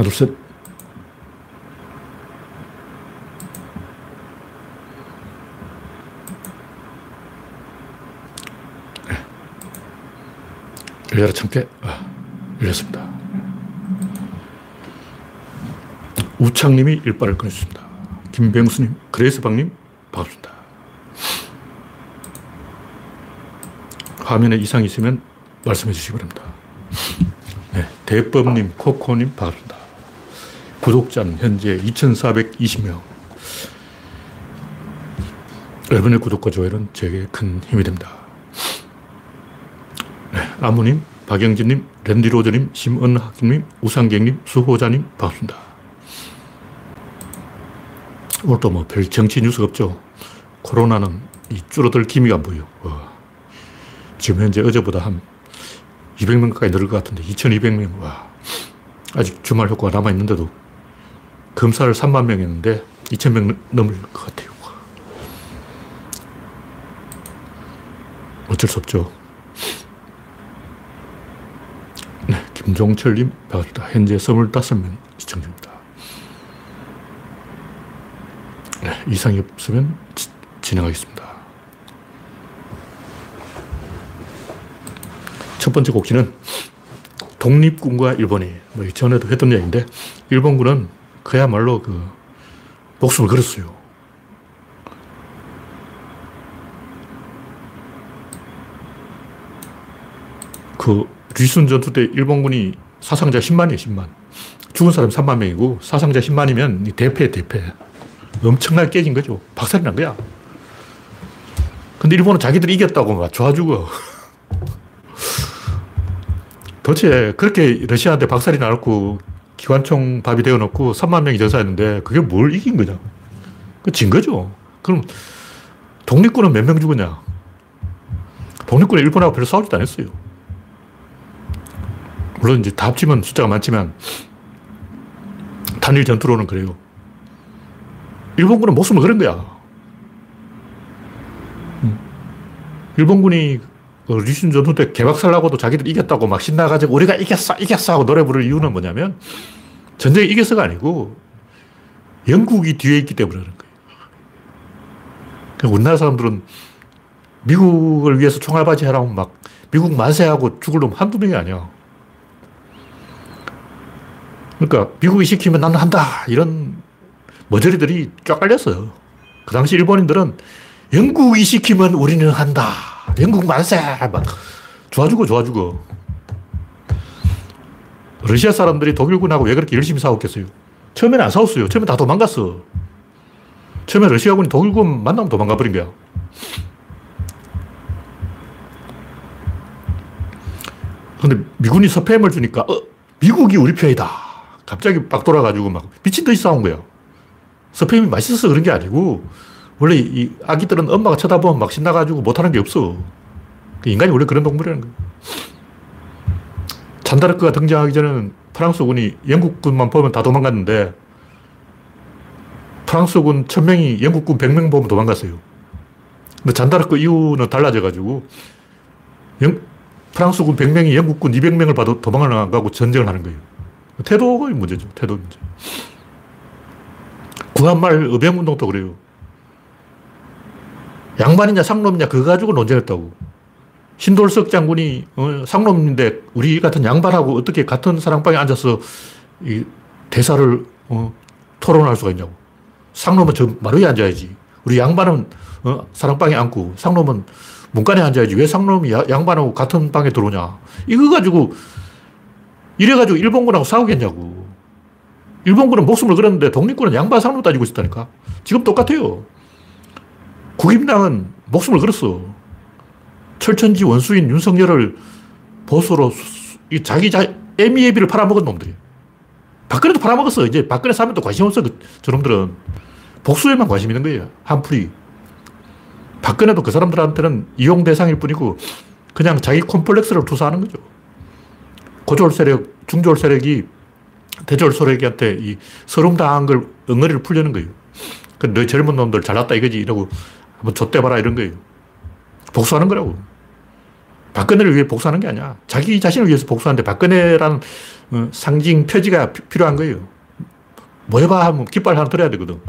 둘, 셋. 열려라 참깨. 아, 열렸습니다. 우창님이 일발을 꺼냈습니다. 김병수님, 그레이스방님, 반갑습니다. 화면에 이상이 있으면 말씀해 주시기 바랍니다. 네, 대법님, 코코님, 반갑습니다. 구독자는 현재 2,420명. 여러분의 구독과 좋아요는 제게 큰 힘이 됩니다. 네, 아무님, 박영진님, 랜디로저님, 심은학님, 우상경님, 수호자님, 반갑습니다. 오늘도 뭐 별 정치 뉴스가 없죠. 코로나는 이 줄어들 기미가 안 보여. 와. 지금 현재 어제보다 한 200명 가까이 늘을 것 같은데 2200명. 와. 아직 주말 효과가 남아있는데도 검사를 3만 명 했는데 2000명 넘을 것 같아요. 어쩔 수 없죠. 네, 김종철님, 반갑습니다. 현재 25명 시청 중입니다. 네, 이상이 없으면 지, 진행하겠습니다. 첫 번째 곡지는 독립군과 일본이, 뭐 전에도 했던 얘기인데, 일본군은 그야말로 그 목숨을 걸었어요. 그 리순 전투 때 일본군이 사상자 10만이에요, 10만. 죽은 사람 3만 명이고 사상자 10만이면 대패, 대패. 엄청나게 깨진 거죠. 박살이 난 거야. 근데 일본은 자기들이 이겼다고 막 좋아 죽어. 도대체 그렇게 러시아한테 박살이 나놓고 기관총 밥이 되어놓고 3만 명이 전사했는데 그게 뭘 이긴 거냐. 그진 거죠. 그럼 독립군은 몇 명 죽었냐. 독립군은 일본하고 별로 싸우지도 않았어요. 물론 이제 다 합치면 숫자가 많지만 단일 전투로는 그래요. 일본군은 목숨을 걸은 거야. 음. 일본군이 그 리신 전투 때 개박살나고도 자기들 이겼다고 막 신나가지고 우리가 이겼어, 이겼어 하고 노래 부를 이유는 뭐냐면 전쟁에 이겨서가 아니고 영국이 뒤에 있기 때문에 그런 거예요. 그러니까 우리나라 사람들은 미국을 위해서 총알바지 하라면 막 미국 만세하고 죽을 놈 한두 명이 아니야. 그러니까 미국이 시키면 나는 한다. 이런 머저리들이 쫙 깔렸어요. 그 당시 일본인들은 영국이 시키면 우리는 한다. 영국 만세! 막 좋아 죽어, 좋아 죽어. 러시아 사람들이 독일군하고 왜 그렇게 열심히 싸웠겠어요? 처음에는 안 싸웠어요. 처음에 다 도망갔어. 처음에 러시아군이 독일군 만나면 도망가 버린 거야. 근데 미군이 서패임을 주니까, 어, 미국이 우리 편이다. 갑자기 막 돌아가지고 막 미친 듯이 싸운 거야. 서페임이 맛있어서 그런 게 아니고, 원래 이 아기들은 엄마가 쳐다보면 막 신나가지고 못하는 게 없어. 그 인간이 원래 그런 동물이라는 거야. 잔다르크가 등장하기 전에는 프랑스군이 영국군만 보면 다 도망갔는데, 프랑스군 1000명이 영국군 100명 보면 도망갔어요. 근데 잔다르크 이후는 달라져가지고, 영, 프랑스군 100명이 영국군 200명을 봐도 도망을 안 가고 전쟁을 하는 거예요. 태도가 문제죠. 태도 문제. 구한말 의병운동도 그래요. 양반이냐 상놈이냐 그거 가지고 논쟁했다고. 신돌석 장군이 어, 상놈인데 우리 같은 양반하고 어떻게 같은 사랑방에 앉아서 이 대사를 어, 토론할 수가 있냐고. 상놈은 저 마루에 앉아야지. 우리 양반은 어, 사랑방에 앉고 상놈은 문간에 앉아야지. 왜 상놈이 양반하고 같은 방에 들어오냐. 이거 가지고 이래가지고 일본군하고 싸우겠냐고. 일본군은 목숨을 걸었는데 독립군은 양반 상으로 따지고 있었다니까. 지금 똑같아요. 국임당은 목숨을 걸었어. 철천지 원수인 윤석열을 보수로 자기 자, 애미애비를 팔아먹은 놈들이. 박근혜도 팔아먹었어. 이제 박근혜 사면도 관심 없어. 그, 저놈들은. 복수에만 관심 있는 거예요. 한풀이. 박근혜도 그 사람들한테는 이용 대상일 뿐이고 그냥 자기 콤플렉스를 투사하는 거죠. 고졸 세력, 중졸 세력이 대졸 세력한테 이 서름 당한 걸 엉어리를 풀려는 거예요. 근데 너 젊은 놈들 잘났다 이거지 이러고 한번 좆대봐라 이런 거예요. 복수하는 거라고. 박근혜를 위해 복수하는 게 아니야. 자기 자신을 위해서 복수하는데 박근혜라는 어, 상징 표지가 필요한 거예요. 뭐 해봐 하면 깃발 하나 들어야 되거든.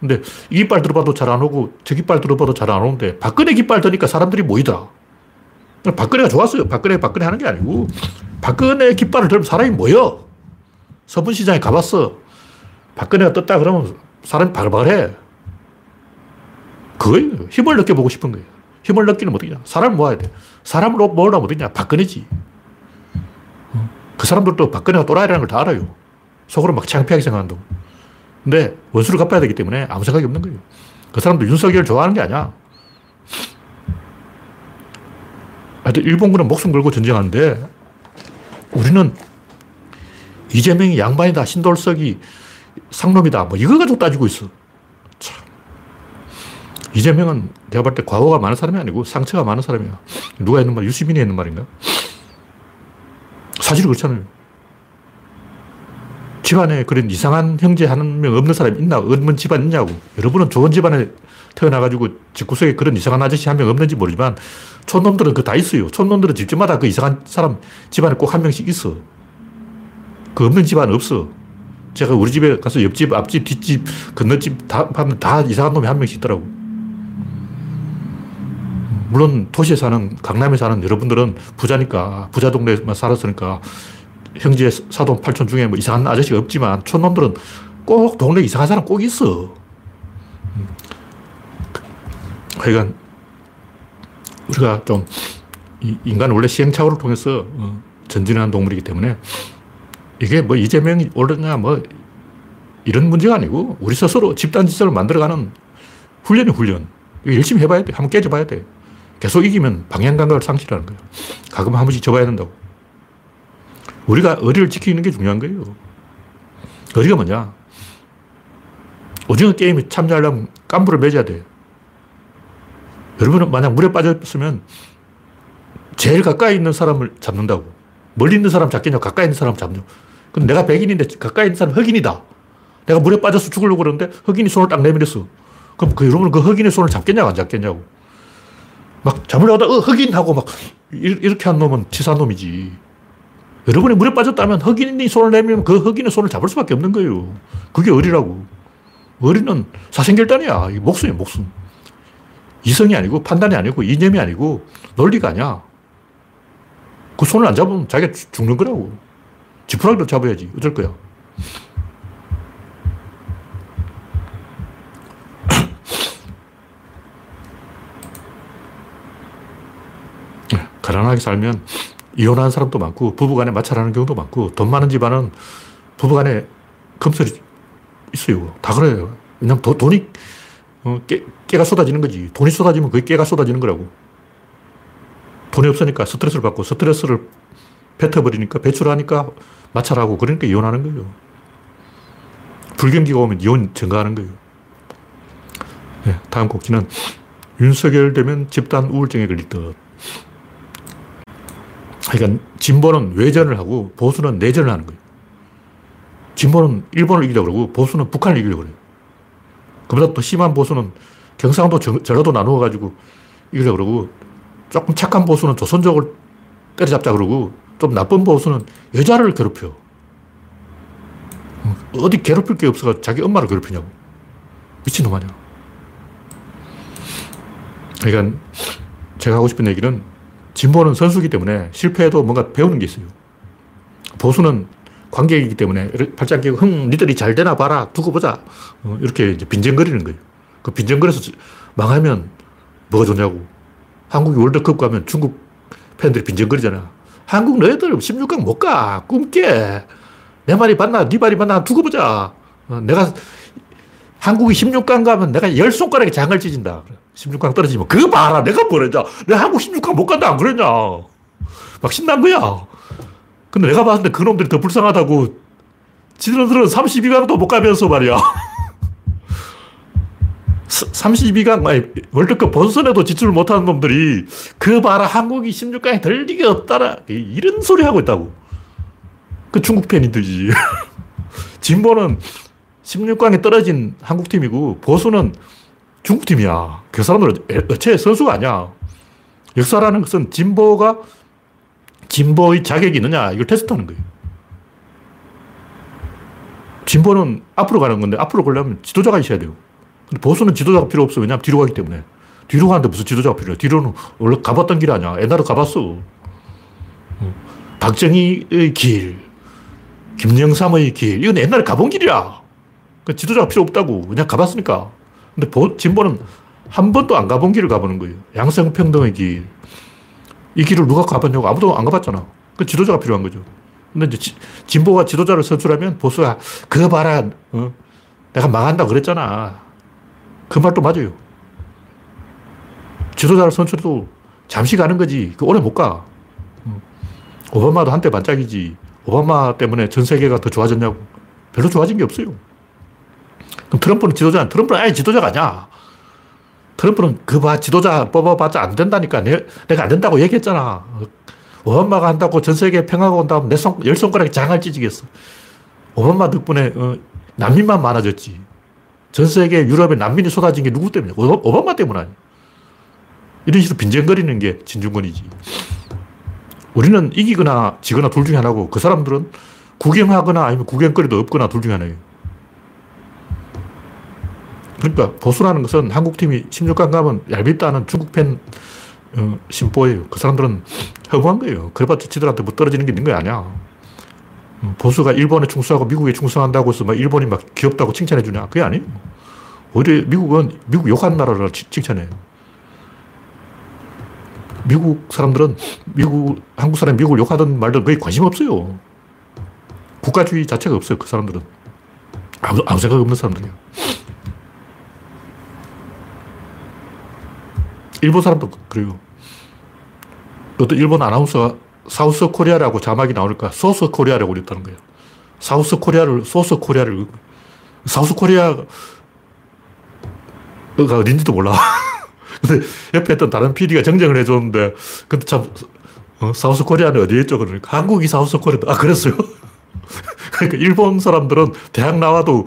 근데 이 깃발 들어봐도 잘 안 오고 저 깃발 들어봐도 잘 안 오는데 박근혜 깃발 드니까 사람들이 모이더라. 박근혜가 좋았어요. 박근혜 박근혜 하는 게 아니고 박근혜 깃발을 들면 사람이 모여. 서분시장에 가봤어. 박근혜가 떴다 그러면 사람이 바글바글해. 그거예요. 힘을 느껴보고 싶은 거예요. 힘을 느끼는 어떻게냐. 사람을 모아야 돼. 사람을 모으려면 어떻냐. 박근혜지. 어? 그 사람들도 박근혜가 또라이라는 걸 다 알아요. 속으로 막 창피하게 생각한다고. 근데 원수를 갚아야 되기 때문에 아무 생각이 없는 거예요. 그 사람도 윤석열을 좋아하는 게 아니야. 하여튼 일본군은 목숨 걸고 전쟁하는데 우리는 이재명이 양반이다, 신돌석이 상놈이다, 뭐 이거 가지고 따지고 있어. 참. 이재명은 내가 볼 때 과거가 많은 사람이 아니고 상처가 많은 사람이야. 누가 했는 말, 유시민이 했는 말인가? 사실 그렇잖아요. 집안에 그런 이상한 형제 한 명 없는 사람이 있나? 없는 집안 있냐고. 여러분은 좋은 집안에 태어나가지고 집구석에 그런 이상한 아저씨 한 명 없는지 모르지만 촌놈들은 그 다 있어요. 촌놈들은 집집마다 그 이상한 사람 집안에 꼭 한 명씩 있어. 그 없는 집안 없어. 제가 우리 집에 가서 옆집, 앞집, 뒷집, 건너집 다 하면 다 이상한 놈이 한 명씩 있더라고. 물론 도시에 사는, 강남에 사는 여러분들은 부자니까, 부자 동네에만 살았으니까 형제 사돈 팔촌 중에 뭐 이상한 아저씨가 없지만 촌놈들은 꼭 동네 이상한 사람 꼭 있어. 하여간 우리가 좀 인간은 원래 시행착오를 통해서 어, 전진하는 동물이기 때문에 이게 뭐 이재명이 옳느냐 뭐 이런 문제가 아니고 우리 스스로 집단 지성을 만들어가는 훈련이 훈련. 열심히 해봐야 돼. 한번 깨져봐야 돼. 계속 이기면 방향 감각을 상실하는 거예요. 가끔 한 번씩 접어야 된다고. 우리가 의리를 지키는 게 중요한 거예요. 의리가 뭐냐? 오징어 게임에 참여하려면 깐부를 맺어야 돼. 여러분은 만약 물에 빠졌으면 제일 가까이 있는 사람을 잡는다고. 멀리 있는 사람 잡겠냐? 가까이 있는 사람 잡냐? 근데 내가 백인인데 가까이 있는 사람 흑인이다. 내가 물에 빠져서 죽으려고 그러는데 흑인이 손을 딱 내밀었어. 그럼 그 여러분은 그 흑인의 손을 잡겠냐고 안 잡겠냐고. 막 잡으려고 하다 어, 흑인 하고 막 이렇게 한 놈은 치사한 놈이지. 여러분이 물에 빠졌다면 흑인이 손을 내밀면 그 흑인의 손을 잡을 수밖에 없는 거예요. 그게 어리라고. 어리는 사생결단이야. 목숨이야, 목숨. 이성이 아니고 판단이 아니고 이념이 아니고 논리가 아니야. 그 손을 안 잡으면 자기가 죽는 거라고. 지푸라기로 잡아야지. 어쩔 거야. 가난하게 살면 이혼하는 사람도 많고 부부간에 마찰하는 경우도 많고 돈 많은 집안은 부부간에 금슬이 있어요. 다 그래요. 왜냐면 도, 돈이 어, 깨, 깨가 쏟아지는 거지. 돈이 쏟아지면 그게 깨가 쏟아지는 거라고. 돈이 없으니까 스트레스를 받고 스트레스를 뱉어버리니까 배출하니까 마찰하고 그러니까 이혼하는 거예요. 불경기가 오면 이혼 증가하는 거예요. 네, 다음 곡지는 윤석열 되면 집단 우울증에 걸릴 듯. 그러니까 진보는 외전을 하고 보수는 내전을 하는 거예요. 진보는 일본을 이기려고 그러고 보수는 북한을 이기려고 그래요. 그보다 또 심한 보수는 경상도 전라도 나누어 가지고 이기려고 그러고 조금 착한 보수는 조선족을 때려잡자 그러고 좀 나쁜 보수는 여자를 괴롭혀. 어디 괴롭힐 게 없어서 자기 엄마를 괴롭히냐고. 미친놈 아니야. 그러니까 제가 하고 싶은 얘기는 진보는 선수기 때문에 실패해도 뭔가 배우는 게 있어요. 보수는 관객이기 때문에 팔짱 끼고 흥 니들이 잘 되나 봐라 두고 보자 어, 이렇게 이제 빈정거리는 거예요. 그 빈정거려서 망하면 뭐가 좋냐고. 한국이 월드컵 가면 중국 팬들이 빈정거리잖아. 한국 너희들 16강 못 가. 꿈깨. 내 말이 맞나? 네 말이 맞나? 두고 보자. 어, 내가 한국이 16강 가면 내가 열 손가락에 장을 찢은다. 16강 떨어지면 그거 봐라. 내가 뭐랬냐. 내가 한국 16강 못 간다. 안 그랬냐. 막 신난 거야. 근데 내가 때 그놈들이 더 불쌍하다고 지들은 32강도 못 가면서 말이야. 32강, 아니, 월드컵 본선에도 진출을 못하는 놈들이 그 봐라, 한국이 16강에 들 리가 없다라. 이런 소리 하고 있다고. 그 중국 팬이들지. 진보는 16강에 떨어진 한국팀이고, 보수는 중국팀이야. 그 사람들은 어째 선수가 아니야. 역사라는 것은 진보가 진보의 자격이 있느냐, 이걸 테스트하는 거예요. 진보는 앞으로 가는 건데 앞으로 가려면 지도자가 있어야 돼요. 근데 보수는 지도자가 필요 없어. 왜냐하면 뒤로 가기 때문에. 뒤로 가는데 무슨 지도자가 필요해. 뒤로는 원래 가봤던 길 아니야. 옛날에 가봤어. 박정희의 길, 김영삼의 길, 이건 옛날에 가본 길이야. 그 지도자가 필요 없다고. 그냥 가봤으니까. 근데 보, 진보는 한 번도 안 가본 길을 가보는 거예요. 양성평등의 길. 이 길을 누가 가봤냐고 아무도 안 가봤잖아. 그 지도자가 필요한 거죠. 근데 이제 지, 진보가 지도자를 선출하면 보수가 그거 봐라. 어? 내가 망한다 그랬잖아. 그 말도 맞아요. 지도자를 선출해도 잠시 가는 거지. 그 오래 못 가. 어. 오바마도 한때 반짝이지. 오바마 때문에 전 세계가 더 좋아졌냐고. 별로 좋아진 게 없어요. 그럼 트럼프는 지도자, 트럼프는 아예 지도자가 아니야. 트럼프는 그 봐, 지도자 뽑아봤자 안 된다니까. 내, 내가 안 된다고 얘기했잖아. 오바마가 한다고 전 세계에 평화가 온다면 내 손, 열 손가락에 장을 찢기겠어. 오바마 덕분에 어, 난민만 많아졌지. 전 세계 유럽에 난민이 쏟아진 게 누구 때문에? 오바마 때문 아니야. 이런 식으로 빈정거리는 게 진중권이지. 우리는 이기거나 지거나 둘 중에 하나고 그 사람들은 구경하거나 아니면 구경거리도 없거나 둘 중에 하나예요. 그러니까 보수라는 것은 한국팀이 16강 가면 얄밉다는 중국 팬 어, 심보예요. 그 사람들은 허무한 거예요. 그래봤자 지들한테 못 떨어지는 게 있는 거 아니야. 음, 보수가 일본에 충성하고 미국에 충성한다고 해서 막 일본이 막 귀엽다고 칭찬해 주냐? 그게 아니에요. 오히려 미국은 미국 욕하는 나라를 칭찬해요. 미국 사람들은 미국, 한국 사람이 미국을 욕하던 말들 거의 관심 없어요. 국가주의 자체가 없어요. 그 사람들은. 아무, 아무 생각 없는 사람들이야. 일본 사람도 그래요. 어떤 일본 아나운서가 South Korea라고 자막이 나오니까 소스 Korea라고 그랬다는 거예요. South Korea를, 소스 Korea를, South Korea가 어딘지도 몰라. 근데 옆에 있던 다른 PD가 정정을 해줬는데, 근데 참, 어, South Korea는 어디에 있죠? 그러니까 한국이 South Korea. 아, 그랬어요? 그러니까 일본 사람들은 대학 나와도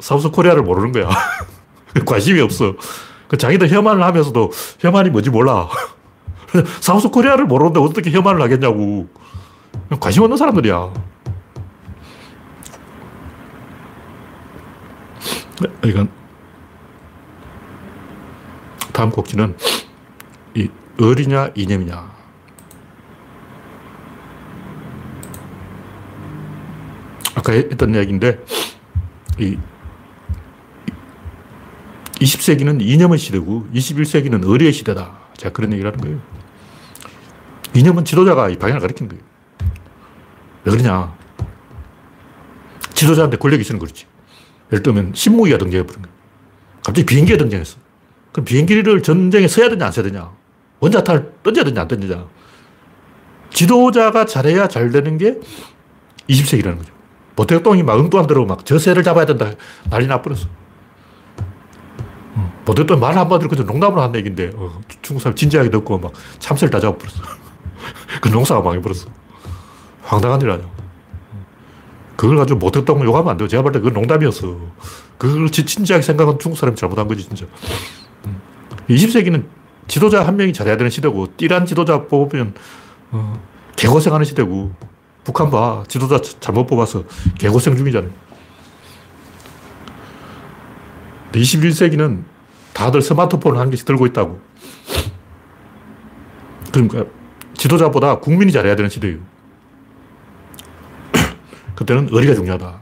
South Korea를 모르는 거야. 관심이 없어. 그 자기들 혐한을 하면서도 혐한이 뭔지 몰라. 사우스 코리아를 모르는데 어떻게 혐한을 하겠냐고. 관심 없는 사람들이야. 이건 다음 곡지는 이 을이냐 이념이냐. 아까 했던 이야기인데 이 20세기는 이념의 시대고 21세기는 의리의 시대다. 제가 그런 얘기를 하는 거예요. 이념은 지도자가 이 방향을 가리키는 거예요. 왜 그러냐. 지도자한테 권력이 있으면 그렇지. 예를 들면 신무기가 등장해버린 거예요. 갑자기 비행기가 등장했어. 그럼 비행기를 전쟁에 써야 되냐, 안 써야 되냐? 원자탄을 던져야 되냐, 안 던지냐? 지도자가 잘해야 잘 되는 게 20세기라는 거죠. 보태동이 막안 들어고 막 저세를 잡아야 된다. 난리 나버렸어. 보태동이 말 한마디로 그냥 농담으로 한 얘기인데, 어, 중국 사람 진지하게 듣고 막 참새를 다 잡아버렸어. 그 농사가 망해버렸어. 황당한 일 아니야. 그걸 가지고 못했다고 욕하면 안 돼요. 제가 볼 때 그건 농담이었어. 그걸 진지하게 생각한 중국 사람이 잘못한 거지, 진짜. 20세기는 지도자 한 명이 잘해야 되는 시대고, 띠란 지도자 뽑으면, 어, 개고생하는 시대고, 북한 봐. 지도자 잘못 뽑아서 개고생 중이잖아요. 21세기는 다들 스마트폰을 한 개씩 들고 있다고. 그러니까 지도자보다 국민이 잘해야 되는 시대예요. 그때는 의리가 중요하다.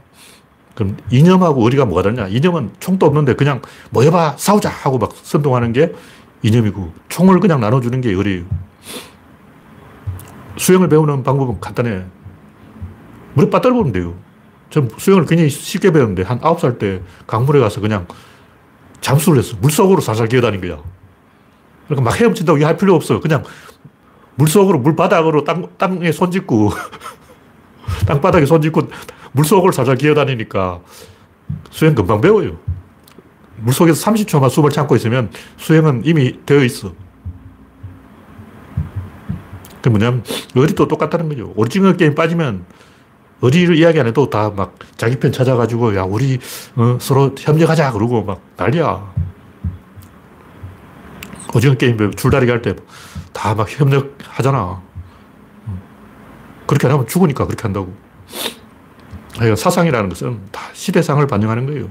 그럼 이념하고 의리가 뭐가 다르냐? 이념은 총도 없는데 그냥 모여봐 싸우자 하고 막 선동하는 게 이념이고 총을 그냥 나눠주는 게 의리예요. 수영을 배우는 방법은 간단해. 물에 빠뜨려 보면 돼요. 전 수영을 굉장히 쉽게 배웠는데 한 9살 때 강물에 가서 그냥 잠수를 했어. 물속으로 살살 기어다닌 거야. 그러니까 막 헤엄친다고 할 필요 없어. 그냥 물속으로, 물바닥으로 땅, 땅에 손짓고 땅바닥에 손짓고 물속을 살살 기어다니니까 수영 금방 배워요. 물속에서 30초만 숨을 참고 있으면 수영은 이미 되어 있어. 그 뭐냐면, 어리도 똑같다는 거죠. 오징어 게임 빠지면 어리를 이야기 안 해도 다 막 자기 편 찾아가지고, 야, 우리 어, 서로 협력하자. 그러고 막 난리야. 오징어 게임 줄다리기 할 때 다 막 협력하잖아. 그렇게 안 하면 죽으니까 그렇게 한다고. 사상이라는 것은 다 시대상을 반영하는 거예요.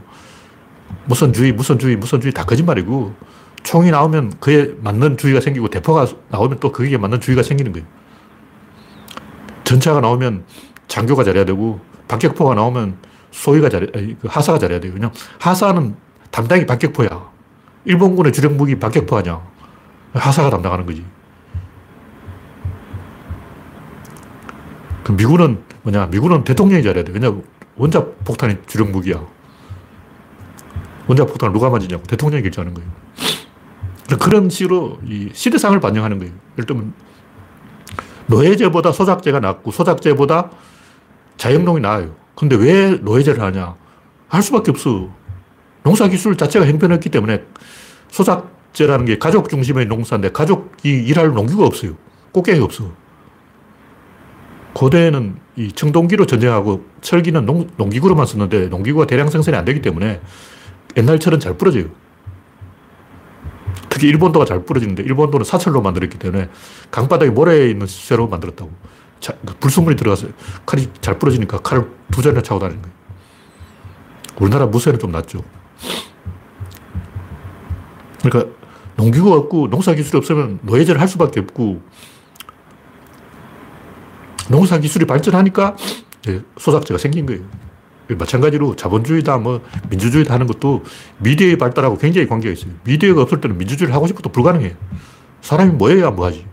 무슨 주의, 무슨 주의, 무슨 주의 다 거짓말이고 총이 나오면 그에 맞는 주의가 생기고 대포가 나오면 또 그게 맞는 주의가 생기는 거예요. 전차가 나오면 장교가 잘해야 되고 박격포가 나오면 소위가 잘해, 그 하사가 잘해야 돼요. 그냥 하사는 담당이 박격포야. 일본군의 주력 무기 박격포 아니야. 하사가 담당하는 거지. 그 미군은 뭐냐? 미군은 대통령이 잘해야 돼. 왜냐? 원자 폭탄이 주력 무기야. 원자 폭탄을 누가 만지냐고 대통령이 결정하는 거예요. 그런 식으로 이 시대상을 반영하는 거예요. 예를 들면 노예제보다 소작제가 낫고 소작제보다 자영농이 나아요. 근데 왜 노예제를 하냐? 할 수밖에 없어. 농사 기술 자체가 형편없기 때문에 소작제라는 게 가족 중심의 농사인데 가족이 일할 농기가 없어요. 꽃게가 없어. 고대에는 이 청동기로 전쟁하고 철기는 농, 농기구로만 썼는데 농기구가 대량 생산이 안 되기 때문에 옛날처럼 잘 부러져요. 특히 일본도가 잘 부러지는데 일본도는 사철로 만들었기 때문에 강바닥에 모래에 있는 쇠로 만들었다고. 자, 그 불순물이 들어가서 칼이 잘 부러지니까 칼을 두 자리나 차고 다니는 거예요. 우리나라 무쇠는 좀 낫죠. 그러니까 농기구가 없고 농사기술이 없으면 노예제를 할 수밖에 없고 농사기술이 발전하니까 소작제가 생긴 거예요. 마찬가지로 자본주의다, 뭐, 민주주의다 하는 것도 미디어의 발달하고 굉장히 관계가 있어요. 미디어가 없을 때는 민주주의를 하고 싶어도 불가능해요. 사람이 뭐 해야 뭐 하지.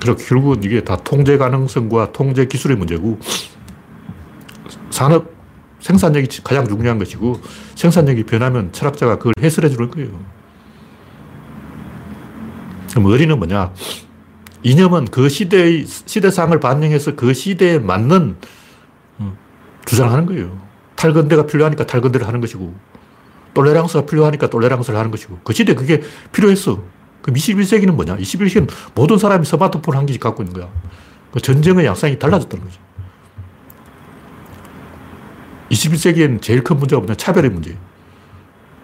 그래서 결국은 이게 다 통제 가능성과 통제 기술의 문제고, 산업 생산력이 가장 중요한 것이고, 생산력이 변하면 철학자가 그걸 해설해 주는 거예요. 그럼 어리는 뭐냐? 이념은 그 시대의, 시대상을 반영해서 그 시대에 맞는 어, 주장하는 거예요. 탈건대가 필요하니까 탈건대를 하는 것이고, 똘레랑스가 필요하니까 똘레랑스를 하는 것이고, 그 시대에 그게 필요했어. 그럼 21세기는 뭐냐? 21세기는 모든 사람이 스마트폰 한 개씩 갖고 있는 거야. 그 전쟁의 양상이 달라졌다는 거죠. 21세기에는 제일 큰 문제가 뭐냐? 차별의 문제예요.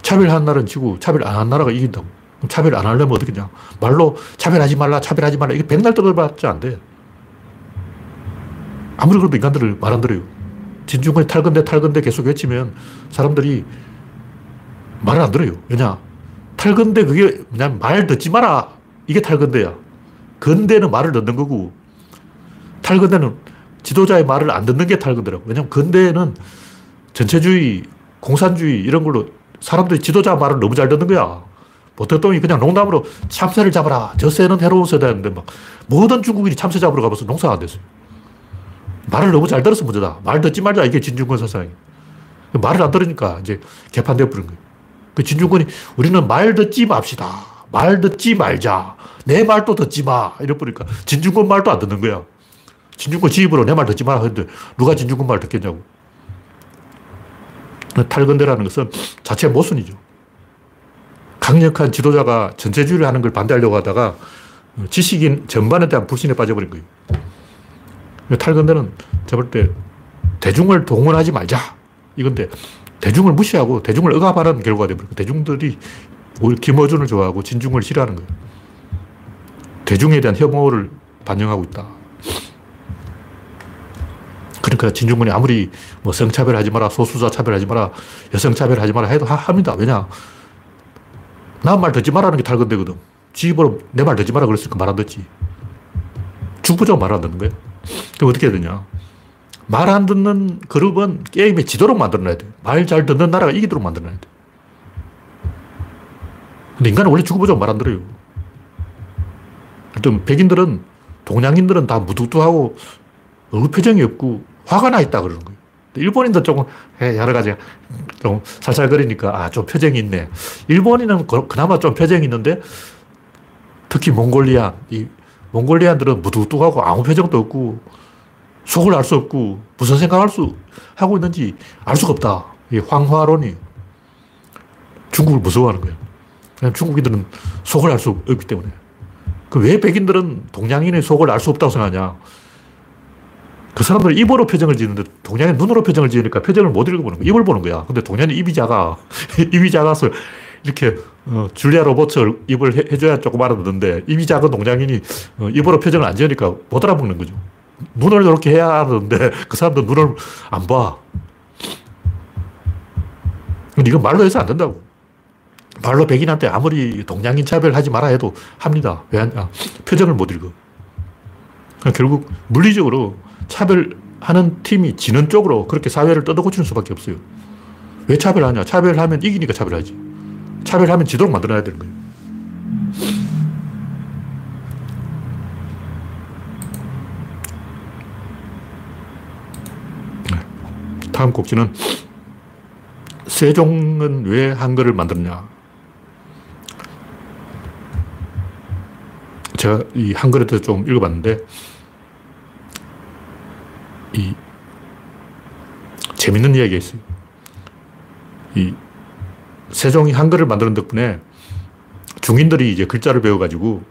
차별한 나라는 지고 차별 안 한 나라가 이긴다고. 차별 안 하려면 어떻게 냐 말로 차별하지 말라, 차별하지 말라. 이게 백날 떠들어봤자 안 돼. 아무리 그래도 인간들을 말 안 들어요. 진중권이 탈건대, 탈건대 계속 외치면 사람들이 말을 안 들어요. 왜냐? 탈건대 그게 뭐냐면 말 듣지 마라. 이게 탈건대야. 건대는 말을 듣는 거고 탈건대는 지도자의 말을 안 듣는 게 탈건대라고. 왜냐면 건대는 전체주의, 공산주의 이런 걸로 사람들이 지도자 말을 너무 잘 듣는 거야. 보통이 그냥 농담으로 참새를 잡아라. 저 새는 해로운 새다 했는데 막 모든 중국인이 참새 잡으러 가봐서 농사가 안 됐어요. 말을 너무 잘 들어서 문제다. 말 듣지 말자. 이게 진중권 사상이. 말을 안 들으니까 이제 개판되어 버린 거예요. 그 진중권이 우리는 말 듣지 맙시다. 말 듣지 말자. 내 말도 듣지 마. 이래버리니까 진중권 말도 안 듣는 거야. 진중권 지입으로 내 말 듣지 마라 했는데 누가 진중권 말 듣겠냐고. 탈건대라는 것은 자체 모순이죠. 강력한 지도자가 전체주의를 하는 걸 반대하려고 하다가 지식인 전반에 대한 불신에 빠져버린 거예요. 탈건대는 제가 때 대중을 동원하지 말자. 이건데 대중을 무시하고 대중을 억압하는 결과가 되버리고 대중들이 오히려 김어준을 좋아하고 진중을 싫어하는 거예요. 대중에 대한 혐오를 반영하고 있다. 그러니까 진중권이 아무리 뭐 성차별하지 마라, 소수자 차별하지 마라, 여성 차별하지 마라 해도 합니다. 왜냐? 남 말 듣지 말라는 게 탈건되거든. 지 입으로 내 말 듣지 마라 그랬으니까 말 안 듣지. 죽부자고 말안 듣는 거야. 그럼 어떻게 해야 되냐. 말 안 듣는 그룹은 게임에 지도록 만들어놔야 돼. 말 잘 듣는 나라가 이기도록 만들어놔야 돼. 근데 인간은 원래 죽어보자고 말 안 들어요. 좀 백인들은, 동양인들은 다 무뚝뚝하고 얼굴 표정이 없고 화가 나 있다 그러는 거예요. 일본인도 조금 여러 가지 좀 살살거리니까 아, 좀 표정이 있네. 일본인은 그나마 좀 표정이 있는데 특히 몽골리안, 이 몽골리안들은 무뚝뚝하고 아무 표정도 없고 속을 알 수 없고 무슨 생각할 수 하고 있는지 알 수가 없다. 이 황화론이 중국을 무서워하는 거예요. 그냥 중국인들은 속을 알 수 없기 때문에. 그 왜 백인들은 동양인의 속을 알 수 없다고 생각하냐? 그 사람들은 입으로 표정을 지는데 동양이 눈으로 표정을 지으니까 표정을 못 읽어보는 거야. 입을 보는 거야. 근데 동양이 입이 작아. 입이 작아서 이렇게 어, 줄리아 로버트 입을 해, 줘야 조금 알아듣는데 입이 작은 동양인이 어, 입으로 표정을 안 지으니까 못 알아먹는 거죠. 눈을 이렇게 해야 알아듣는데 그 사람도 눈을 안 봐. 이건 말로 해서 안 된다고. 말로 백인한테 아무리 동양인 차별하지 마라 해도 합니다. 왜 하냐? 표정을 못 읽어. 결국 물리적으로 차별하는 팀이 지는 쪽으로 그렇게 사회를 뜯어고치는 수밖에 없어요. 왜 차별하냐? 차별하면 이기니까 차별하지. 차별하면 지도록 만들어야 되는 거예요. 다음 곡지는 세종은 왜 한글을 만들었냐? 제가 이 한글에 대해서 좀 읽어봤는데, 이 재밌는 이야기가 있어요. 이 세종이 한글을 만드는 덕분에 중인들이 이제 글자를 배워가지고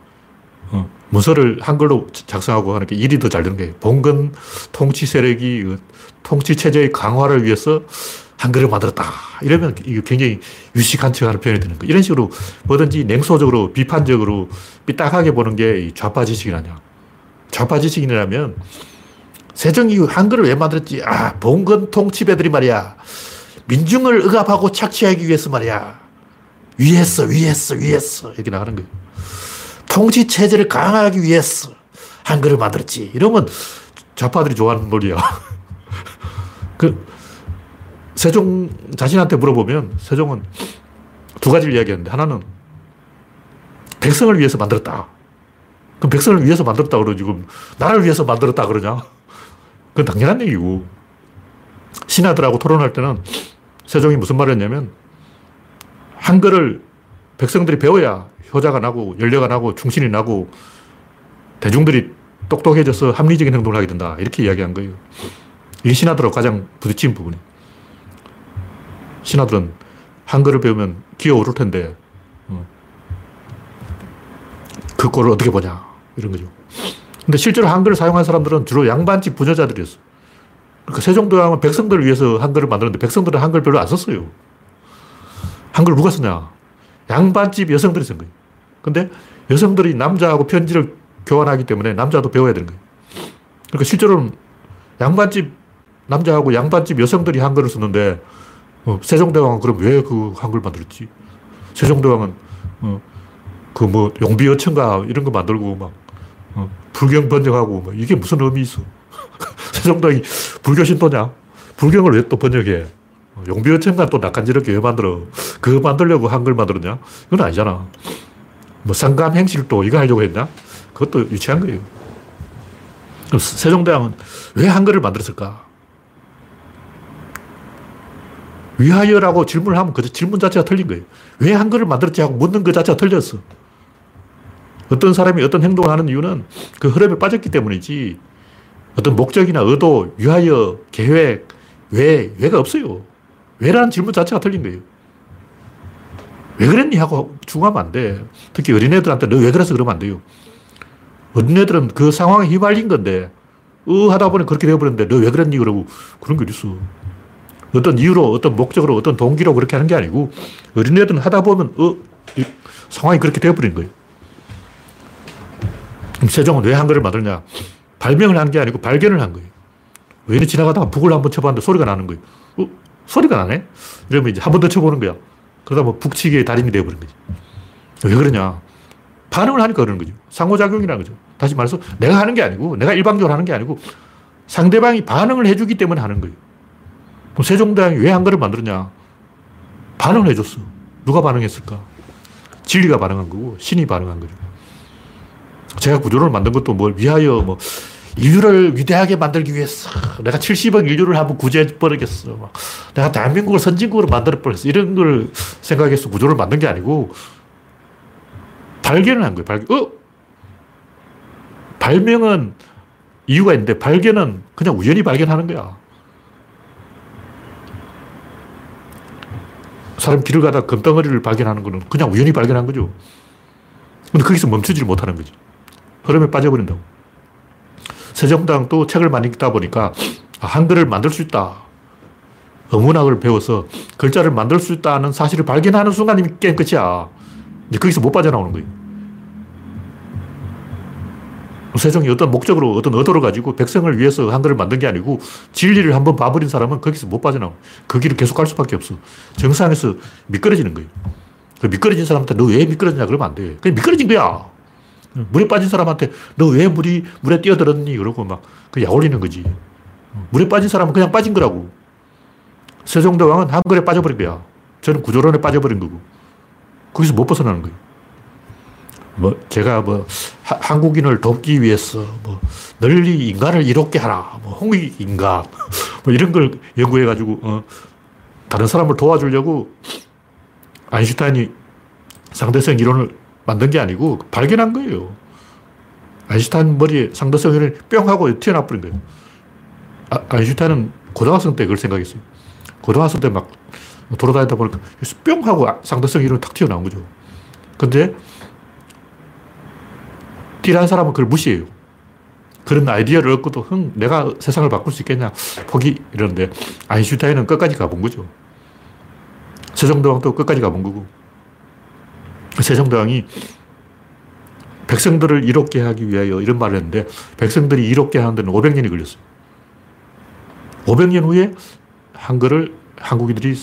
어, 문서를 한글로 작성하고 하니까 일이 더 잘 되는 거예요. 봉건 통치 세력이 그 통치 체제의 강화를 위해서 한글을 만들었다. 이러면 이게 굉장히 유식한 척 하는 표현이 되는 거예요. 이런 식으로 뭐든지 냉소적으로 비판적으로 삐딱하게 보는 게 좌파 지식이라냐. 좌파 지식인이라면 세종이 한글을 왜 만들었지? 아, 봉건 통치배들이 말이야. 민중을 억압하고 착취하기 위해서 말이야. 위했어, 위했어, 위했어. 이렇게 나가는 거예요. 통치 체제를 강화하기 위해서 한글을 만들었지. 이러면 좌파들이 좋아하는 논리야. 그, 세종 자신한테 물어보면 세종은 두 가지를 이야기하는데 하나는 백성을 위해서 만들었다. 그럼 백성을 위해서 만들었다 그러지. 지금 나를 위해서 만들었다 그러냐? 그건 당연한 얘기고. 신하들하고 토론할 때는 세종이 무슨 말을 했냐면 한글을 백성들이 배워야 효자가 나고 연료가 나고 충신이 나고 대중들이 똑똑해져서 합리적인 행동을 하게 된다. 이렇게 이야기한 거예요. 이게 신하들하고 가장 부딪힌 부분이 신하들은 한글을 배우면 기어 오를 텐데 어. 그 꼴을 어떻게 보냐 이런 거죠. 근데 실제로 한글을 사용한 사람들은 주로 양반집 부녀자들이었어. 그러니까 세종대왕은 백성들을 위해서 한글을 만들었는데 백성들은 한글 별로 안 썼어요. 한글 누가 쓰냐? 양반집 여성들이 쓴 거예요. 근데 여성들이 남자하고 편지를 교환하기 때문에 남자도 배워야 되는 거예요. 그러니까 실제로는 양반집 남자하고 양반집 여성들이 한글을 썼는데 어, 세종대왕은 그럼 왜 그 한글 만들었지? 세종대왕은 어, 그뭐 용비어천가 이런 거 만들고 막 어, 불경 번역하고 뭐 이게 무슨 의미 있어? 세종대왕이 불교 신도냐? 불경을 왜 또 번역해? 용비어천가 또 낯간지럽게 왜 만들어? 그거 만들려고 한글 만들었냐? 그건 아니잖아. 뭐 상감행실도 이거 하려고 했냐? 그것도 유치한 거예요. 세종대왕은 왜 한글을 만들었을까? 위하여라고 질문을 하면 그 질문 자체가 틀린 거예요. 왜 한글을 만들었지 하고 묻는 그 자체가 틀렸어. 어떤 사람이 어떤 행동을 하는 이유는 그 흐름에 빠졌기 때문이지 어떤 목적이나 의도, 위하여, 계획, 왜, 왜가 없어요. 왜라는 질문 자체가 틀린 거예요. 왜 그랬니? 하고 중하면 안 돼. 특히 어린애들한테 너 왜 그래서 그러면 안 돼요. 어린애들은 그 상황에 휘말린 건데, 으 하다 보니 그렇게 되어버렸는데 너 왜 그랬니? 그러고 그런 게 어딨어. 어떤 이유로, 어떤 목적으로, 어떤 동기로 그렇게 하는 게 아니고 어린애들은 하다 보면 어, 상황이 그렇게 되어버린 거예요. 그럼 세종은 왜 한글을 만들냐? 발명을 한 게 아니고 발견을 한 거예요. 왜이 지나가다가 북을 한번 쳐봤는데 소리가 나는 거예요. 어? 소리가 나네? 이러면 이제 한 번 더 쳐보는 거야. 그러다 뭐 북치기의 달인이 되어버린 거지. 왜 그러냐? 반응을 하니까 그러는 거죠. 상호작용이라는 거죠. 다시 말해서 내가 하는 게 아니고, 내가 일방적으로 하는 게 아니고, 상대방이 반응을 해주기 때문에 하는 거예요. 그럼 세종대왕이 왜 한글을 만들었냐? 반응을 해줬어. 누가 반응했을까? 진리가 반응한 거고, 신이 반응한 거죠. 제가 구조를 만든 것도 뭘 위하여 뭐 인류를 위대하게 만들기 위해서 내가 70억 인류를 한번 구제해 버리겠어. 내가 대한민국을 선진국으로 만들어 버렸어. 이런 걸 생각해서 구조를 만든 게 아니고 발견을 한 거예요. 발견. 어? 발명은 이유가 있는데 발견은 그냥 우연히 발견하는 거야. 사람 길을 가다 금덩어리를 발견하는 거는 그냥 우연히 발견한 거죠. 근데 거기서 멈추지를 못하는 거죠. 흐름에 빠져버린다고. 세종당도 책을 많이 읽다 보니까 아, 한글을 만들 수 있다. 어문학을 배워서 글자를 만들 수 있다는 사실을 발견하는 순간 이미 게임 끝이야. 이제 거기서 못 빠져나오는 거예요. 세종이 어떤 목적으로 어떤 의도를 가지고 백성을 위해서 한글을 만든 게 아니고 진리를 한번 봐버린 사람은 거기서 못 빠져나와. 그 길을 계속 갈 수밖에 없어. 정상에서 미끄러지는 거예요. 그 미끄러진 사람한테 너 왜 미끄러지냐 그러면 안 돼. 그냥 미끄러진 거야. 물에 빠진 사람한테 너 왜 물이, 물에 뛰어들었니? 그러고 막 그 약올리는 거지. 물에 빠진 사람은 그냥 빠진 거라고. 세종대왕은 한글에 빠져버린 거야. 저는 구조론에 빠져버린 거고. 거기서 못 벗어나는 거예요. 뭐, 제가 뭐, 하, 한국인을 돕기 위해서 뭐, 널리 인간을 이롭게 하라. 뭐, 홍익인간. 뭐, 이런 걸 연구해가지고, 어, 다른 사람을 도와주려고 아인슈타인이 상대성 이론을 만든 게 아니고 발견한 거예요. 아인슈타인 머리에 상대성 이론이 뿅 하고 튀어나 버린 거예요. 아, 아인슈타인은 고등학생 때 그걸 생각했어요. 고등학생 때 막 돌아다니다 보니까 뿅 하고 상대성 이론이 탁 튀어나온 거죠. 근데 띠란 사람은 그걸 무시해요. 그런 아이디어를 얻고도 흥, 내가 세상을 바꿀 수 있겠냐 포기 이러는데 아인슈타인은 끝까지 가본 거죠. 세종대왕도 끝까지 가본 거고 세종대왕이 백성들을 이롭게 하기 위하여 이런 말을 했는데 백성들이 이롭게 하는 데는 500년이 걸렸어요. 500년 후에 한글을 한국인들이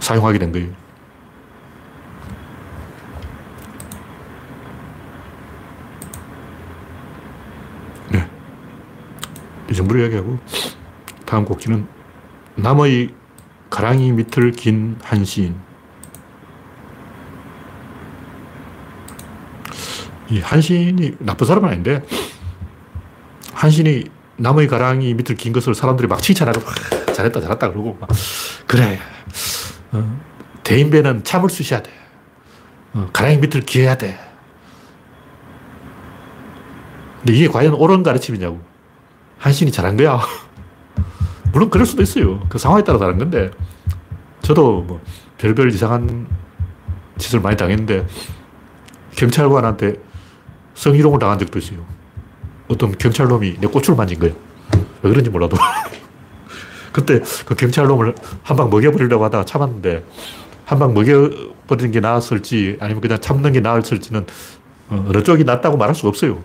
사용하게 된 거예요. 정도로 이야기하고 다음 곡지는 남의 가랑이 밑을 긴 한 시인. 이 한신이 나쁜 사람은 아닌데, 한신이 남의 가랑이 밑을 긴 것을 사람들이 막 칭찬하고, 잘했다, 잘했다, 그러고, 막, 그래. 어, 대인배는 참을 쑤셔야 돼. 어, 가랑이 밑을 기어야 돼. 근데 이게 과연 옳은 가르침이냐고. 한신이 잘한 거야. 물론 그럴 수도 있어요. 그 상황에 따라 다른 건데, 저도 뭐 별별 이상한 짓을 많이 당했는데, 경찰관한테 성희롱을 당한 적도 있어요. 어떤 경찰놈이 내 꼬추를 만진 거예요. 왜 그런지 몰라도. 그때 그 경찰놈을 한 방 먹여버리려고 하다가 참았는데, 한 방 먹여버리는 게 나았을지, 아니면 그냥 참는 게 나았을지는 어, 어느 쪽이 낫다고 말할 수가 없어요.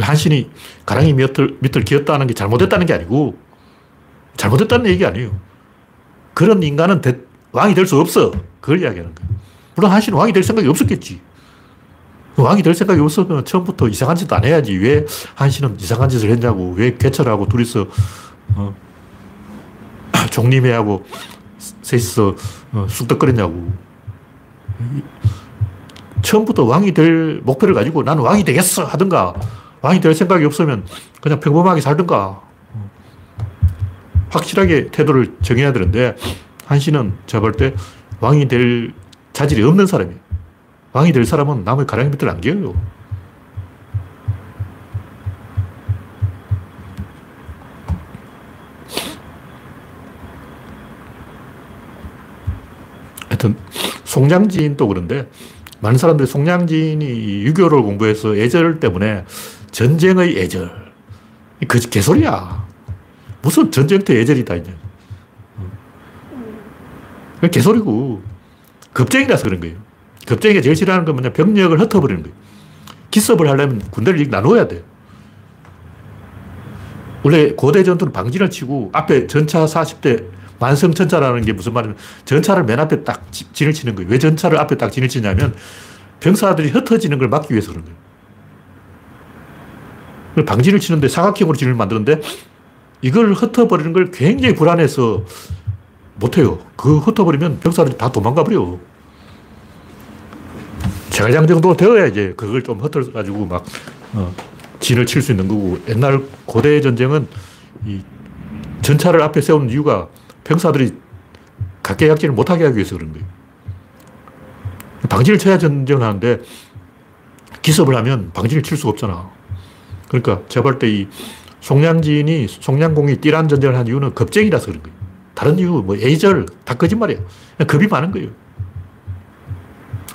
한신이 가랑이 밑을, 밑을 기었다는 게 잘못했다는 게 아니고, 잘못했다는 얘기 아니에요. 그런 인간은 대, 왕이 될 수 없어. 그걸 이야기하는 거예요. 물론 한신은 왕이 될 생각이 없었겠지. 왕이 될 생각이 없으면 처음부터 이상한 짓 안 해야지. 왜 한신은 이상한 짓을 했냐고. 왜 개철하고 둘이서, 어, 종림회하고 셋이서 어, 쑥덕거렸냐고. 처음부터 왕이 될 목표를 가지고 나는 왕이 되겠어 하든가 왕이 될 생각이 없으면 그냥 평범하게 살든가. 확실하게 태도를 정해야 되는데, 한신은 제가 볼 때 왕이 될 자질이 없는 사람이에요. 왕이 될 사람은 남의 가랑이 밑을 안 기어요. 하여튼, 송량진도 그런데, 많은 사람들이 송량진이 유교를 공부해서 애절 때문에 전쟁의 애절. 그 개소리야. 무슨 전쟁터 애절이다, 이제. 그 개소리고. 겁쟁이라서 그런 거예요. 겁쟁이가 제일 싫어하는 건 뭐냐. 병력을 흩어버리는 거예요. 기습을 하려면 군대를 나눠야 돼. 원래 고대 전투는 방진을 치고 앞에 전차 40대 만성전차라는 게 무슨 말이냐면 전차를 맨 앞에 딱 진을 치는 거예요. 왜 전차를 앞에 딱 진을 치냐면 병사들이 흩어지는 걸 막기 위해서 그런 거예요. 방진을 치는데 사각형으로 진을 만드는데 이걸 흩어버리는 걸 굉장히 불안해서 못해요. 그 흩어버리면 병사들이 다 도망가 버려. 제갈량 정도 되어야 이제 그걸 좀 흩어가지고 막, 어, 진을 칠 수 있는 거고, 옛날 고대 전쟁은 이 전차를 앞에 세우는 이유가 병사들이 각계약진을 못하게 하기 위해서 그런 거예요. 방진을 쳐야 전쟁을 하는데 기습을 하면 방진을 칠 수가 없잖아. 그러니까 제가 볼 때 이 송량진이, 송량공이 띠란 전쟁을 한 이유는 겁쟁이라서 그런 거예요. 다른 이유, 뭐, 에이절, 다 거짓말이에요. 겁이 많은 거예요.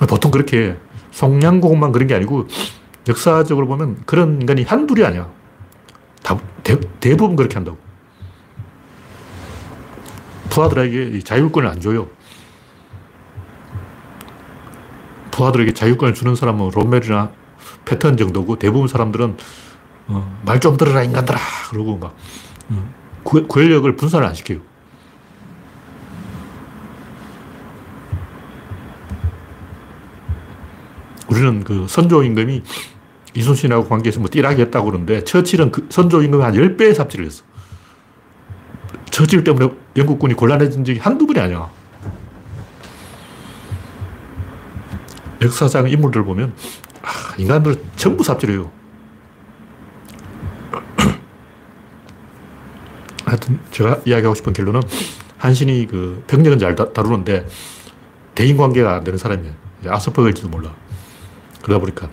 보통 그렇게 송량공만 그런 게 아니고 역사적으로 보면 그런 인간이 한둘이 아니야. 다, 대, 대부분 그렇게 한다고. 부하들에게 자율권을 안 줘요. 부하들에게 자율권을 주는 사람은 롬멜이나 패턴 정도고 대부분 사람들은 어, 말좀 들어라 인간들아 그러고 막 어, 권력을 분산을 안 시켜요. 우리는 그 선조 임금이 이순신하고 관계에서 뭐 띠라기 했다고 그러는데 처칠은 그 선조 임금이 한 10배의 삽질을 했어. 처칠 때문에 영국군이 곤란해진 적이 한두 번이 아니야. 역사상 인물들 보면 아, 인간들 전부 삽질해요. 하여튼 제가 이야기하고 싶은 결론은 한신이 그 병력은 잘 다 루는데 대인 관계가 안 되는 사람이에요. 아스퍼거일지도 몰라. 그러다 보니까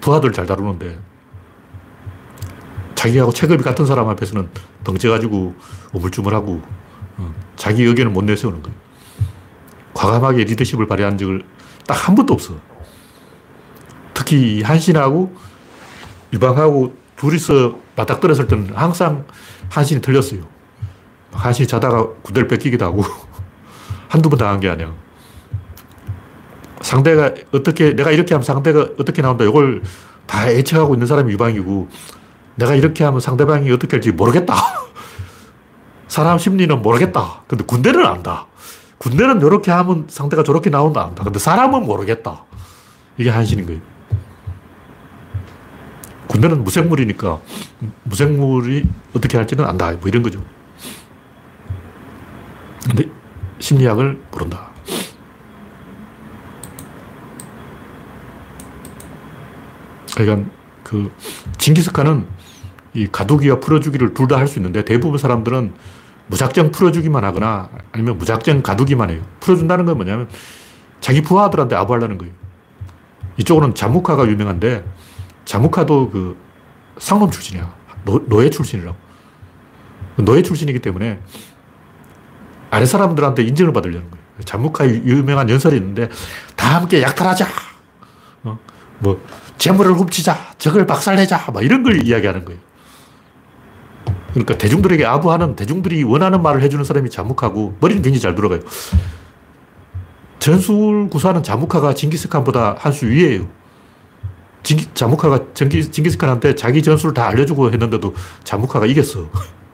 부하들 잘 다루는데 자기하고 체급이 같은 사람 앞에서는 덩쳐가지고 우물쭈물하고 어, 자기 의견을 못 내세우는 거예요. 과감하게 리더십을 발휘한 적을 딱 한 번도 없어. 특히 한신하고 유방하고 둘이서 맞닥뜨렸을 때는 항상 한신이 틀렸어요. 한신이 자다가 군대를 뺏기기도 하고 한두 번 당한 게 아니야. 상대가 어떻게, 내가 이렇게 하면 상대가 어떻게 나온다. 이걸 다 예측하고 있는 사람이 유방이고, 내가 이렇게 하면 상대방이 어떻게 할지 모르겠다. 사람 심리는 모르겠다. 근데 군대는 안다. 군대는 이렇게 하면 상대가 저렇게 나온다. 안다. 근데 사람은 모르겠다. 이게 한신인 거예요. 군대는 무생물이니까 무생물이 어떻게 할지는 안다. 뭐 이런 거죠. 근데 심리학을 모른다. 그러니까 그 징기스칸은 이 가두기와 풀어주기를 둘 다 할 수 있는데 대부분 사람들은 무작정 풀어주기만 하거나 아니면 무작정 가두기만 해요. 풀어준다는 건 뭐냐면 자기 부하들한테 아부하려는 거예요. 이쪽으로는 자무카가 유명한데 자무카도 그 상놈 출신이야. 노, 노예 출신이라고. 노예 출신이기 때문에 아래 사람들한테 인정을 받으려는 거예요. 자무카의 유명한 연설이 있는데 다 함께 약탈하자. 어? 뭐 재물을 훔치자, 적을 박살내자, 막 이런 걸 이야기하는 거예요. 그러니까 대중들에게 아부하는 대중들이 원하는 말을 해주는 사람이 자묵하고 머리는 굉장히 잘 돌아가요. 전술 구사는 자묵하가 징기스칸보다 한 수 위에요. 징기, 자묵하가 징기, 징기스칸한테 자기 전술을 다 알려주고 했는데도 자묵하가 이겼어.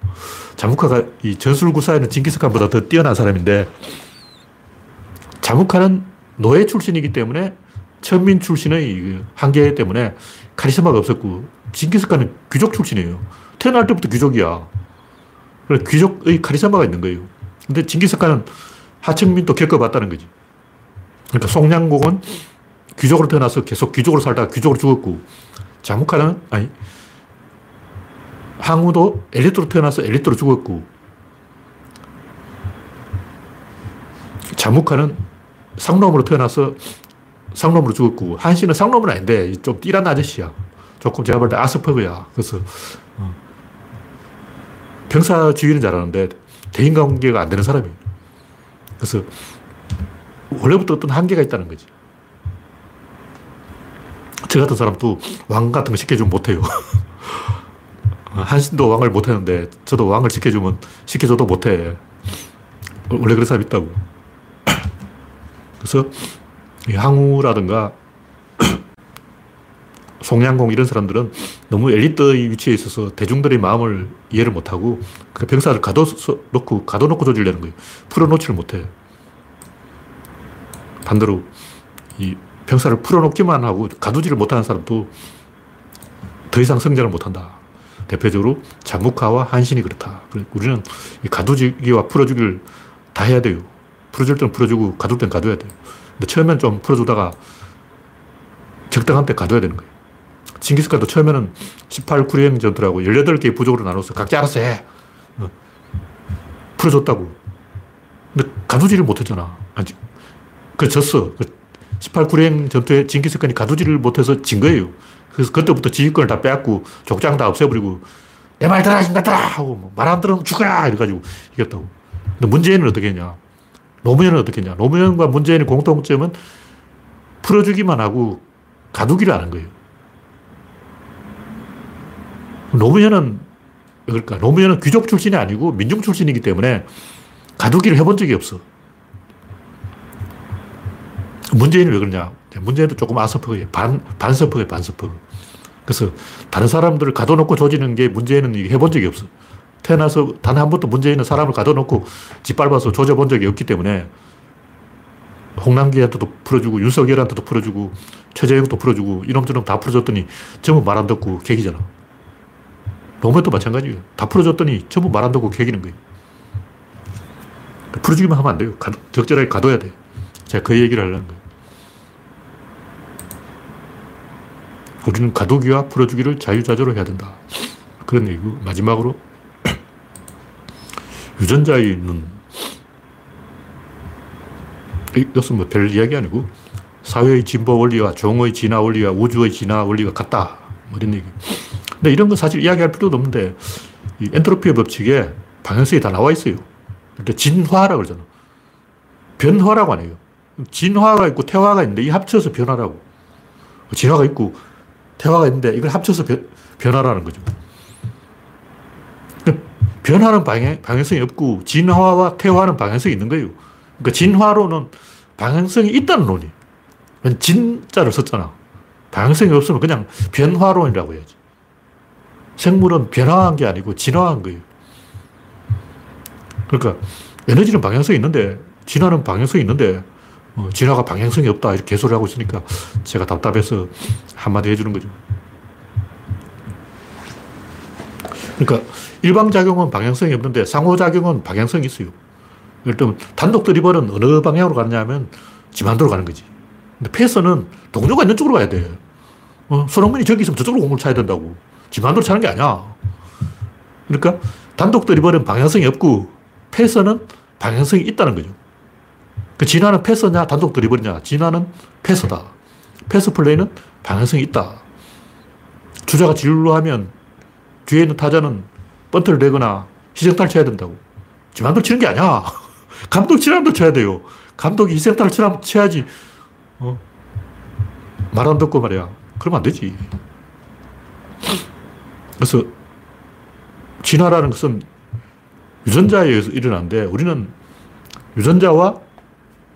자묵하가 이 전술 구사에는 징기스칸보다 더 뛰어난 사람인데 자묵하는 노예 출신이기 때문에 천민 출신의 한계 때문에 카리스마가 없었고, 징기스칸은 귀족 출신이에요. 태어날 때부터 귀족이야. 그래, 귀족의 카리스마가 있는 거예요. 근데 징기스칸은 하층민도 겪어봤다는 거지. 그러니까 송량공은 귀족으로 태어나서 계속 귀족으로 살다가 귀족으로 죽었고, 자무카는, 아니, 항우도 엘리트로 태어나서 엘리트로 죽었고, 자무카는 상놈으로 태어나서 상놈으로 죽었고, 한씨는 상놈은 아닌데, 좀 띠란 아저씨야. 조금 제가 볼 때 아스퍼그야. 그래서, 어. 병사 지휘는 잘하는데, 대인관계가 안 되는 사람이에요. 그래서, 원래부터 어떤 한계가 있다는 거지. 저 같은 사람도 왕 같은 거 시켜주면 못해요. 한신도 왕을 못하는데, 저도 왕을 시켜주면, 시켜줘도 못해. 원래 그런 사람 있다고. 그래서, 항우라든가 송양공 이런 사람들은 너무 엘리트의 위치에 있어서 대중들의 마음을 이해를 못하고 그 병사를 가둬놓고, 가둬놓고 조질려는 거예요. 풀어놓지를 못해. 반대로 이 병사를 풀어놓기만 하고 가두지를 못하는 사람도 더 이상 성장을 못한다. 대표적으로 장묵화와 한신이 그렇다. 우리는 가두기와 풀어주기를 다 해야 돼요. 풀어줄 때는 풀어주고 가둘 때는 가둬야 돼요. 근데 처음엔 좀 풀어주다가 적당한 때 가둬야 되는 거예요. 징기스칸도 처음에는 18 쿠리행 전투라고 18개의 부족으로 나눠서 각자 알아서 해. 어. 풀어줬다고. 근데 가두지를 못했잖아. 아니, 그 졌어. 그18 쿠리행 전투에 징기스칸이 가두지를 못해서 진 거예요. 그래서 그때부터 지휘권을 다 빼앗고 족장 다 없애버리고 내 말 들어, 인간들아! 하고 뭐 말안 들으면 죽어! 이래가지고 이겼다고. 근데 문재인은 어떻게 했냐. 노무현은 어떻게 했냐. 노무현과 문재인의 공통점은 풀어주기만 하고 가두기를 하는 거예요. 노무현은 그러니까 노무현은 귀족 출신이 아니고 민중 출신이기 때문에 가두기를 해본 적이 없어. 문재인은 왜 그러냐. 문재인도 조금 아서퍼게 반, 반서퍼게 반서퍼. 그래서 다른 사람들을 가둬놓고 조지는 게 문재인은 해본 적이 없어. 태어나서 단 한 번도 문재인은 사람을 가둬놓고 짓밟아서 조져본 적이 없기 때문에 홍남기한테도 풀어주고 윤석열한테도 풀어주고 최재형도 풀어주고 이놈저놈 다 풀어줬더니 전부 말 안 듣고 개기잖아. 노무현도 마찬가지예요. 다 풀어줬더니 전부 말 안 듣고 개기는 거예요. 풀어주기만 하면 안 돼요. 가, 적절하게 가둬야 돼. 제가 그 얘기를 하려는 거예요. 우리는 가두기와 풀어주기를 자유자재로 해야 된다. 그런 얘기고, 마지막으로, 유전자에는, 이것은 뭐 별 이야기 아니고, 사회의 진보 원리와 종의 진화 원리와 우주의 진화 원리가 같다. 뭐 이런 얘기. 근데 이런 건 사실 이야기할 필요도 없는데, 이 엔트로피의 법칙에 방향성이 다 나와 있어요. 그러니까 진화라고 그러잖아. 변화라고 안 해요. 진화가 있고 태화가 있는데 이 합쳐서 변화라고. 진화가 있고 태화가 있는데 이걸 합쳐서 변, 변화라는 거죠. 변화는 방향, 방향성이 없고 진화와 태화는 방향성이 있는 거예요. 그러니까 진화로는 방향성이 있다는 논이. 진자를 썼잖아. 방향성이 없으면 그냥 변화론이라고 해야지. 생물은 변화한 게 아니고 진화한 거예요. 그러니까 에너지는 방향성이 있는데 진화는 방향성이 있는데 어, 진화가 방향성이 없다 이렇게 개소를 하고 있으니까 제가 답답해서 한마디 해주는 거죠. 그러니까 일방작용은 방향성이 없는데 상호작용은 방향성이 있어요. 예를 들면 단독 드리블은 어느 방향으로 가느냐면 지만도로 가는 거지. 근데 패스는 동료가 있는 쪽으로 가야 돼. 어, 손흥민이 저기 있으면 저쪽으로 공을 차야 된다고. 지만도로 차는 게 아니야. 그러니까 단독 드리블은 방향성이 없고 패스는 방향성이 있다는 거죠. 그 진화는 패스냐, 단독 드리블이냐. 진화는 패스다. 패스 플레이는 방향성이 있다. 주자가 진루로 하면 뒤에 있는 타자는 번트를 내거나 희생타를 쳐야 된다고. 지만도 치는 게 아니야. 감독 치라는 대 쳐야 돼요. 감독이 희생타를 치라면 쳐야지. 어. 말 안 듣고 말이야. 그러면 안 되지. 그래서 진화라는 것은 유전자에 의해서 일어나는데 우리는 유전자와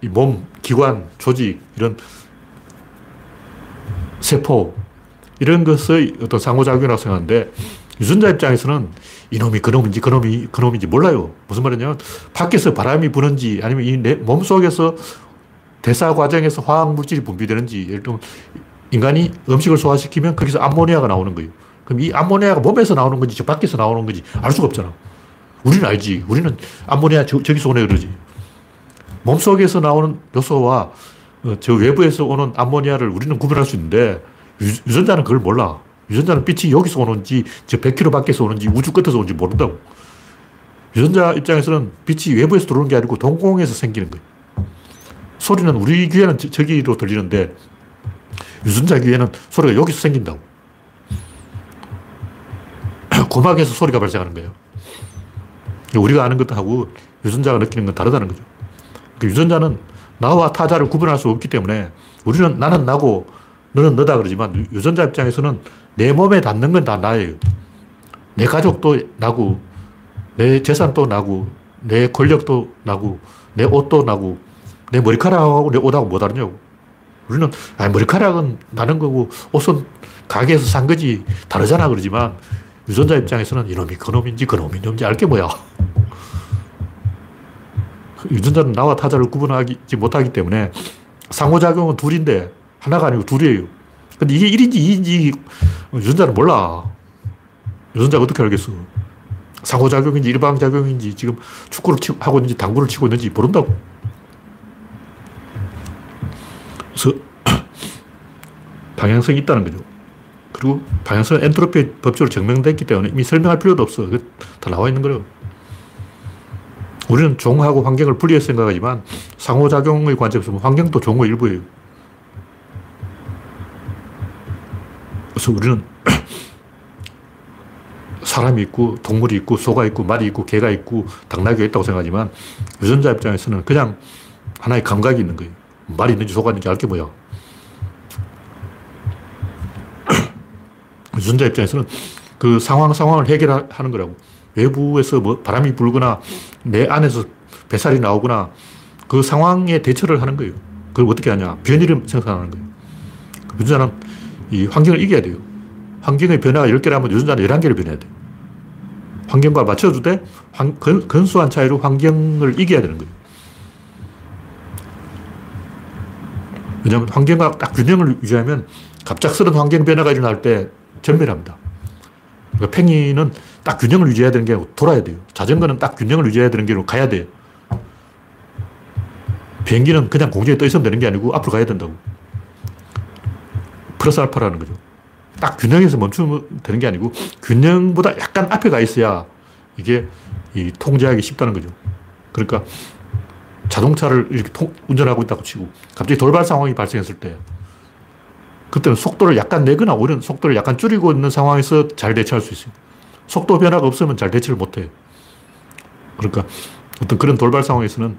이 몸, 기관, 조직, 이런 세포, 이런 것의 어떤 상호작용이라고 생각하는데 유전자 입장에서는 이놈이 그놈인지 그놈이 그놈인지 몰라요. 무슨 말이냐면 밖에서 바람이 부는지 아니면 이몸 속에서 대사 과정에서 화학 물질이 분비되는지 예를 들면 인간이 음식을 소화시키면 거기서 암모니아가 나오는 거예요. 그럼 이 암모니아가 몸에서 나오는 건지 저 밖에서 나오는 건지 알 수가 없잖아. 우리는 알지. 우리는 암모니아 저, 저기서 오네 그러지. 몸속에서 나오는 요소와 어, 저 외부에서 오는 암모니아를 우리는 구분할 수 있는데 유, 전자는 그걸 몰라. 유전자는 빛이 여기서 오는지 저 100km 밖에서 오는지 우주 끝에서 오는지 모른다고. 유전자 입장에서는 빛이 외부에서 들어오는 게 아니고 동공에서 생기는 거예요. 소리는 우리 귀에는 저기로 들리는데 유전자 귀에는 소리가 여기서 생긴다고. 고막에서 소리가 발생하는 거예요. 우리가 아는 것하고 유전자가 느끼는 건 다르다는 거죠. 그 유전자는 나와 타자를 구분할 수 없기 때문에 우리는 나는 나고 너는 너다 그러지만 유전자 입장에서는 내 몸에 닿는 건 다 나예요. 내 가족도 나고, 내 재산도 나고, 내 권력도 나고, 내 옷도 나고, 내 머리카락하고 내 옷하고 뭐 다르냐고. 우리는, 아 머리카락은 나는 거고, 옷은 가게에서 산 거지, 다르잖아 그러지만, 유전자 입장에서는 이놈이 그놈인지 그놈인지 알게 뭐야. 유전자는 나와 타자를 구분하지 못하기 때문에 상호작용은 둘인데 하나가 아니고 둘이에요. 근데 이게 1인지 2인지 유전자는 몰라. 유전자가 어떻게 알겠어. 상호작용인지 일방작용인지 지금 축구를 하고 있는지 당구를 치고 있는지 모른다고. 그래서 방향성이 있다는 거죠. 그리고 방향성은 엔트로피 법칙으로 증명됐기 때문에 이미 설명할 필요도 없어. 다 나와 있는 거예요. 우리는 종하고 환경을 분리해서 생각하지만 상호작용의 관점에서 환경도 종의 일부예요. 그래서 우리는 사람이 있고 동물이 있고 소가 있고 말이 있고 개가 있고 당나귀가 있다고 생각하지만 유전자 입장에서는 그냥 하나의 감각이 있는 거예요. 말이 있는지 소가 있는지 알 게 뭐야. 유전자 입장에서는 그 상황 상황을 해결하는 거라고. 외부에서 뭐 바람이 불거나 내 안에서 배살이 나오거나 그 상황에 대처를 하는 거예요. 그걸 어떻게 하냐. 변이를 생산하는 거예요. 유전자는 이 환경을 이겨야 돼요. 환경의 변화가 10개라면 유전자는 11개를 변해야 돼요. 환경과 맞춰도 돼? 환, 근, 근소한 차이로 환경을 이겨야 되는 거예요. 왜냐하면 환경과 딱 균형을 유지하면 갑작스런 환경 변화가 일어날 때 전멸합니다. 그러니까 팽이는 딱 균형을 유지해야 되는 게 돌아야 돼요. 자전거는 딱 균형을 유지해야 되는 길로 가야 돼요. 비행기는 그냥 공중에 떠 있으면 되는 게 아니고 앞으로 가야 된다고. 플러스 알파라는 거죠. 딱 균형에서 멈추면 되는 게 아니고 균형보다 약간 앞에 가 있어야 이게 이 통제하기 쉽다는 거죠. 그러니까 자동차를 이렇게 통, 운전하고 있다고 치고 갑자기 돌발 상황이 발생했을 때 그때는 속도를 약간 내거나 오히려 속도를 약간 줄이고 있는 상황에서 잘 대처할 수 있어요. 속도 변화가 없으면 잘 대처를 못 해요. 그러니까 어떤 그런 돌발 상황에서는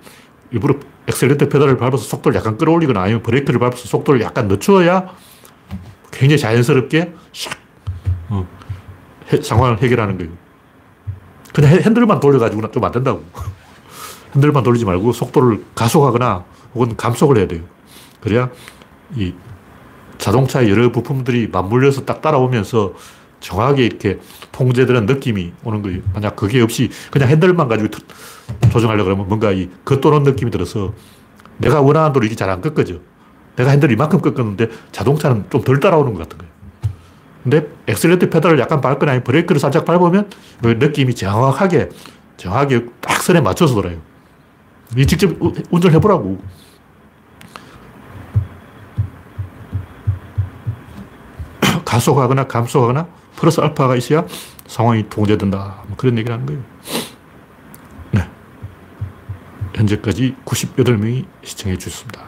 일부러 엑셀레터 페달을 밟아서 속도를 약간 끌어올리거나 아니면 브레이크를 밟아서 속도를 약간 늦춰야 굉장히 자연스럽게 샥 어, 해, 상황을 해결하는 거예요. 그냥 핸들만 돌려가지고는 좀 안 된다고. 핸들만 돌리지 말고 속도를 가속하거나 혹은 감속을 해야 돼요. 그래야 이 자동차의 여러 부품들이 맞물려서 딱 따라오면서 정확하게 이렇게 통제되는 느낌이 오는 거예요. 만약 그게 없이 그냥 핸들만 가지고 조정하려고 그러면 뭔가 이 겉도는 느낌이 들어서 내가 원하는 대로 이게 잘 안 꺾어져. 내가 핸들을 이만큼 꺾었는데 자동차는 좀 덜 따라오는 것 같은 거예요. 근데 엑셀레터 페달을 약간 밟거나 브레이크를 살짝 밟으면 느낌이 정확하게, 정확하게 딱 선에 맞춰서 돌아요. 이 직접 운전 해보라고. 가속하거나 감속하거나 플러스 알파가 있어야 상황이 통제된다. 뭐 그런 얘기를 하는 거예요. 네. 현재까지 98명이 시청해 주셨습니다.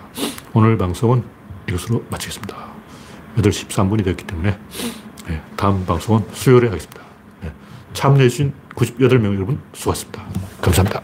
오늘 방송은 이것으로 마치겠습니다. 8시 13분이 됐기 때문에 네, 다음 방송은 수요일에 하겠습니다. 네, 참여해 주신 98명 여러분 수고하셨습니다. 감사합니다.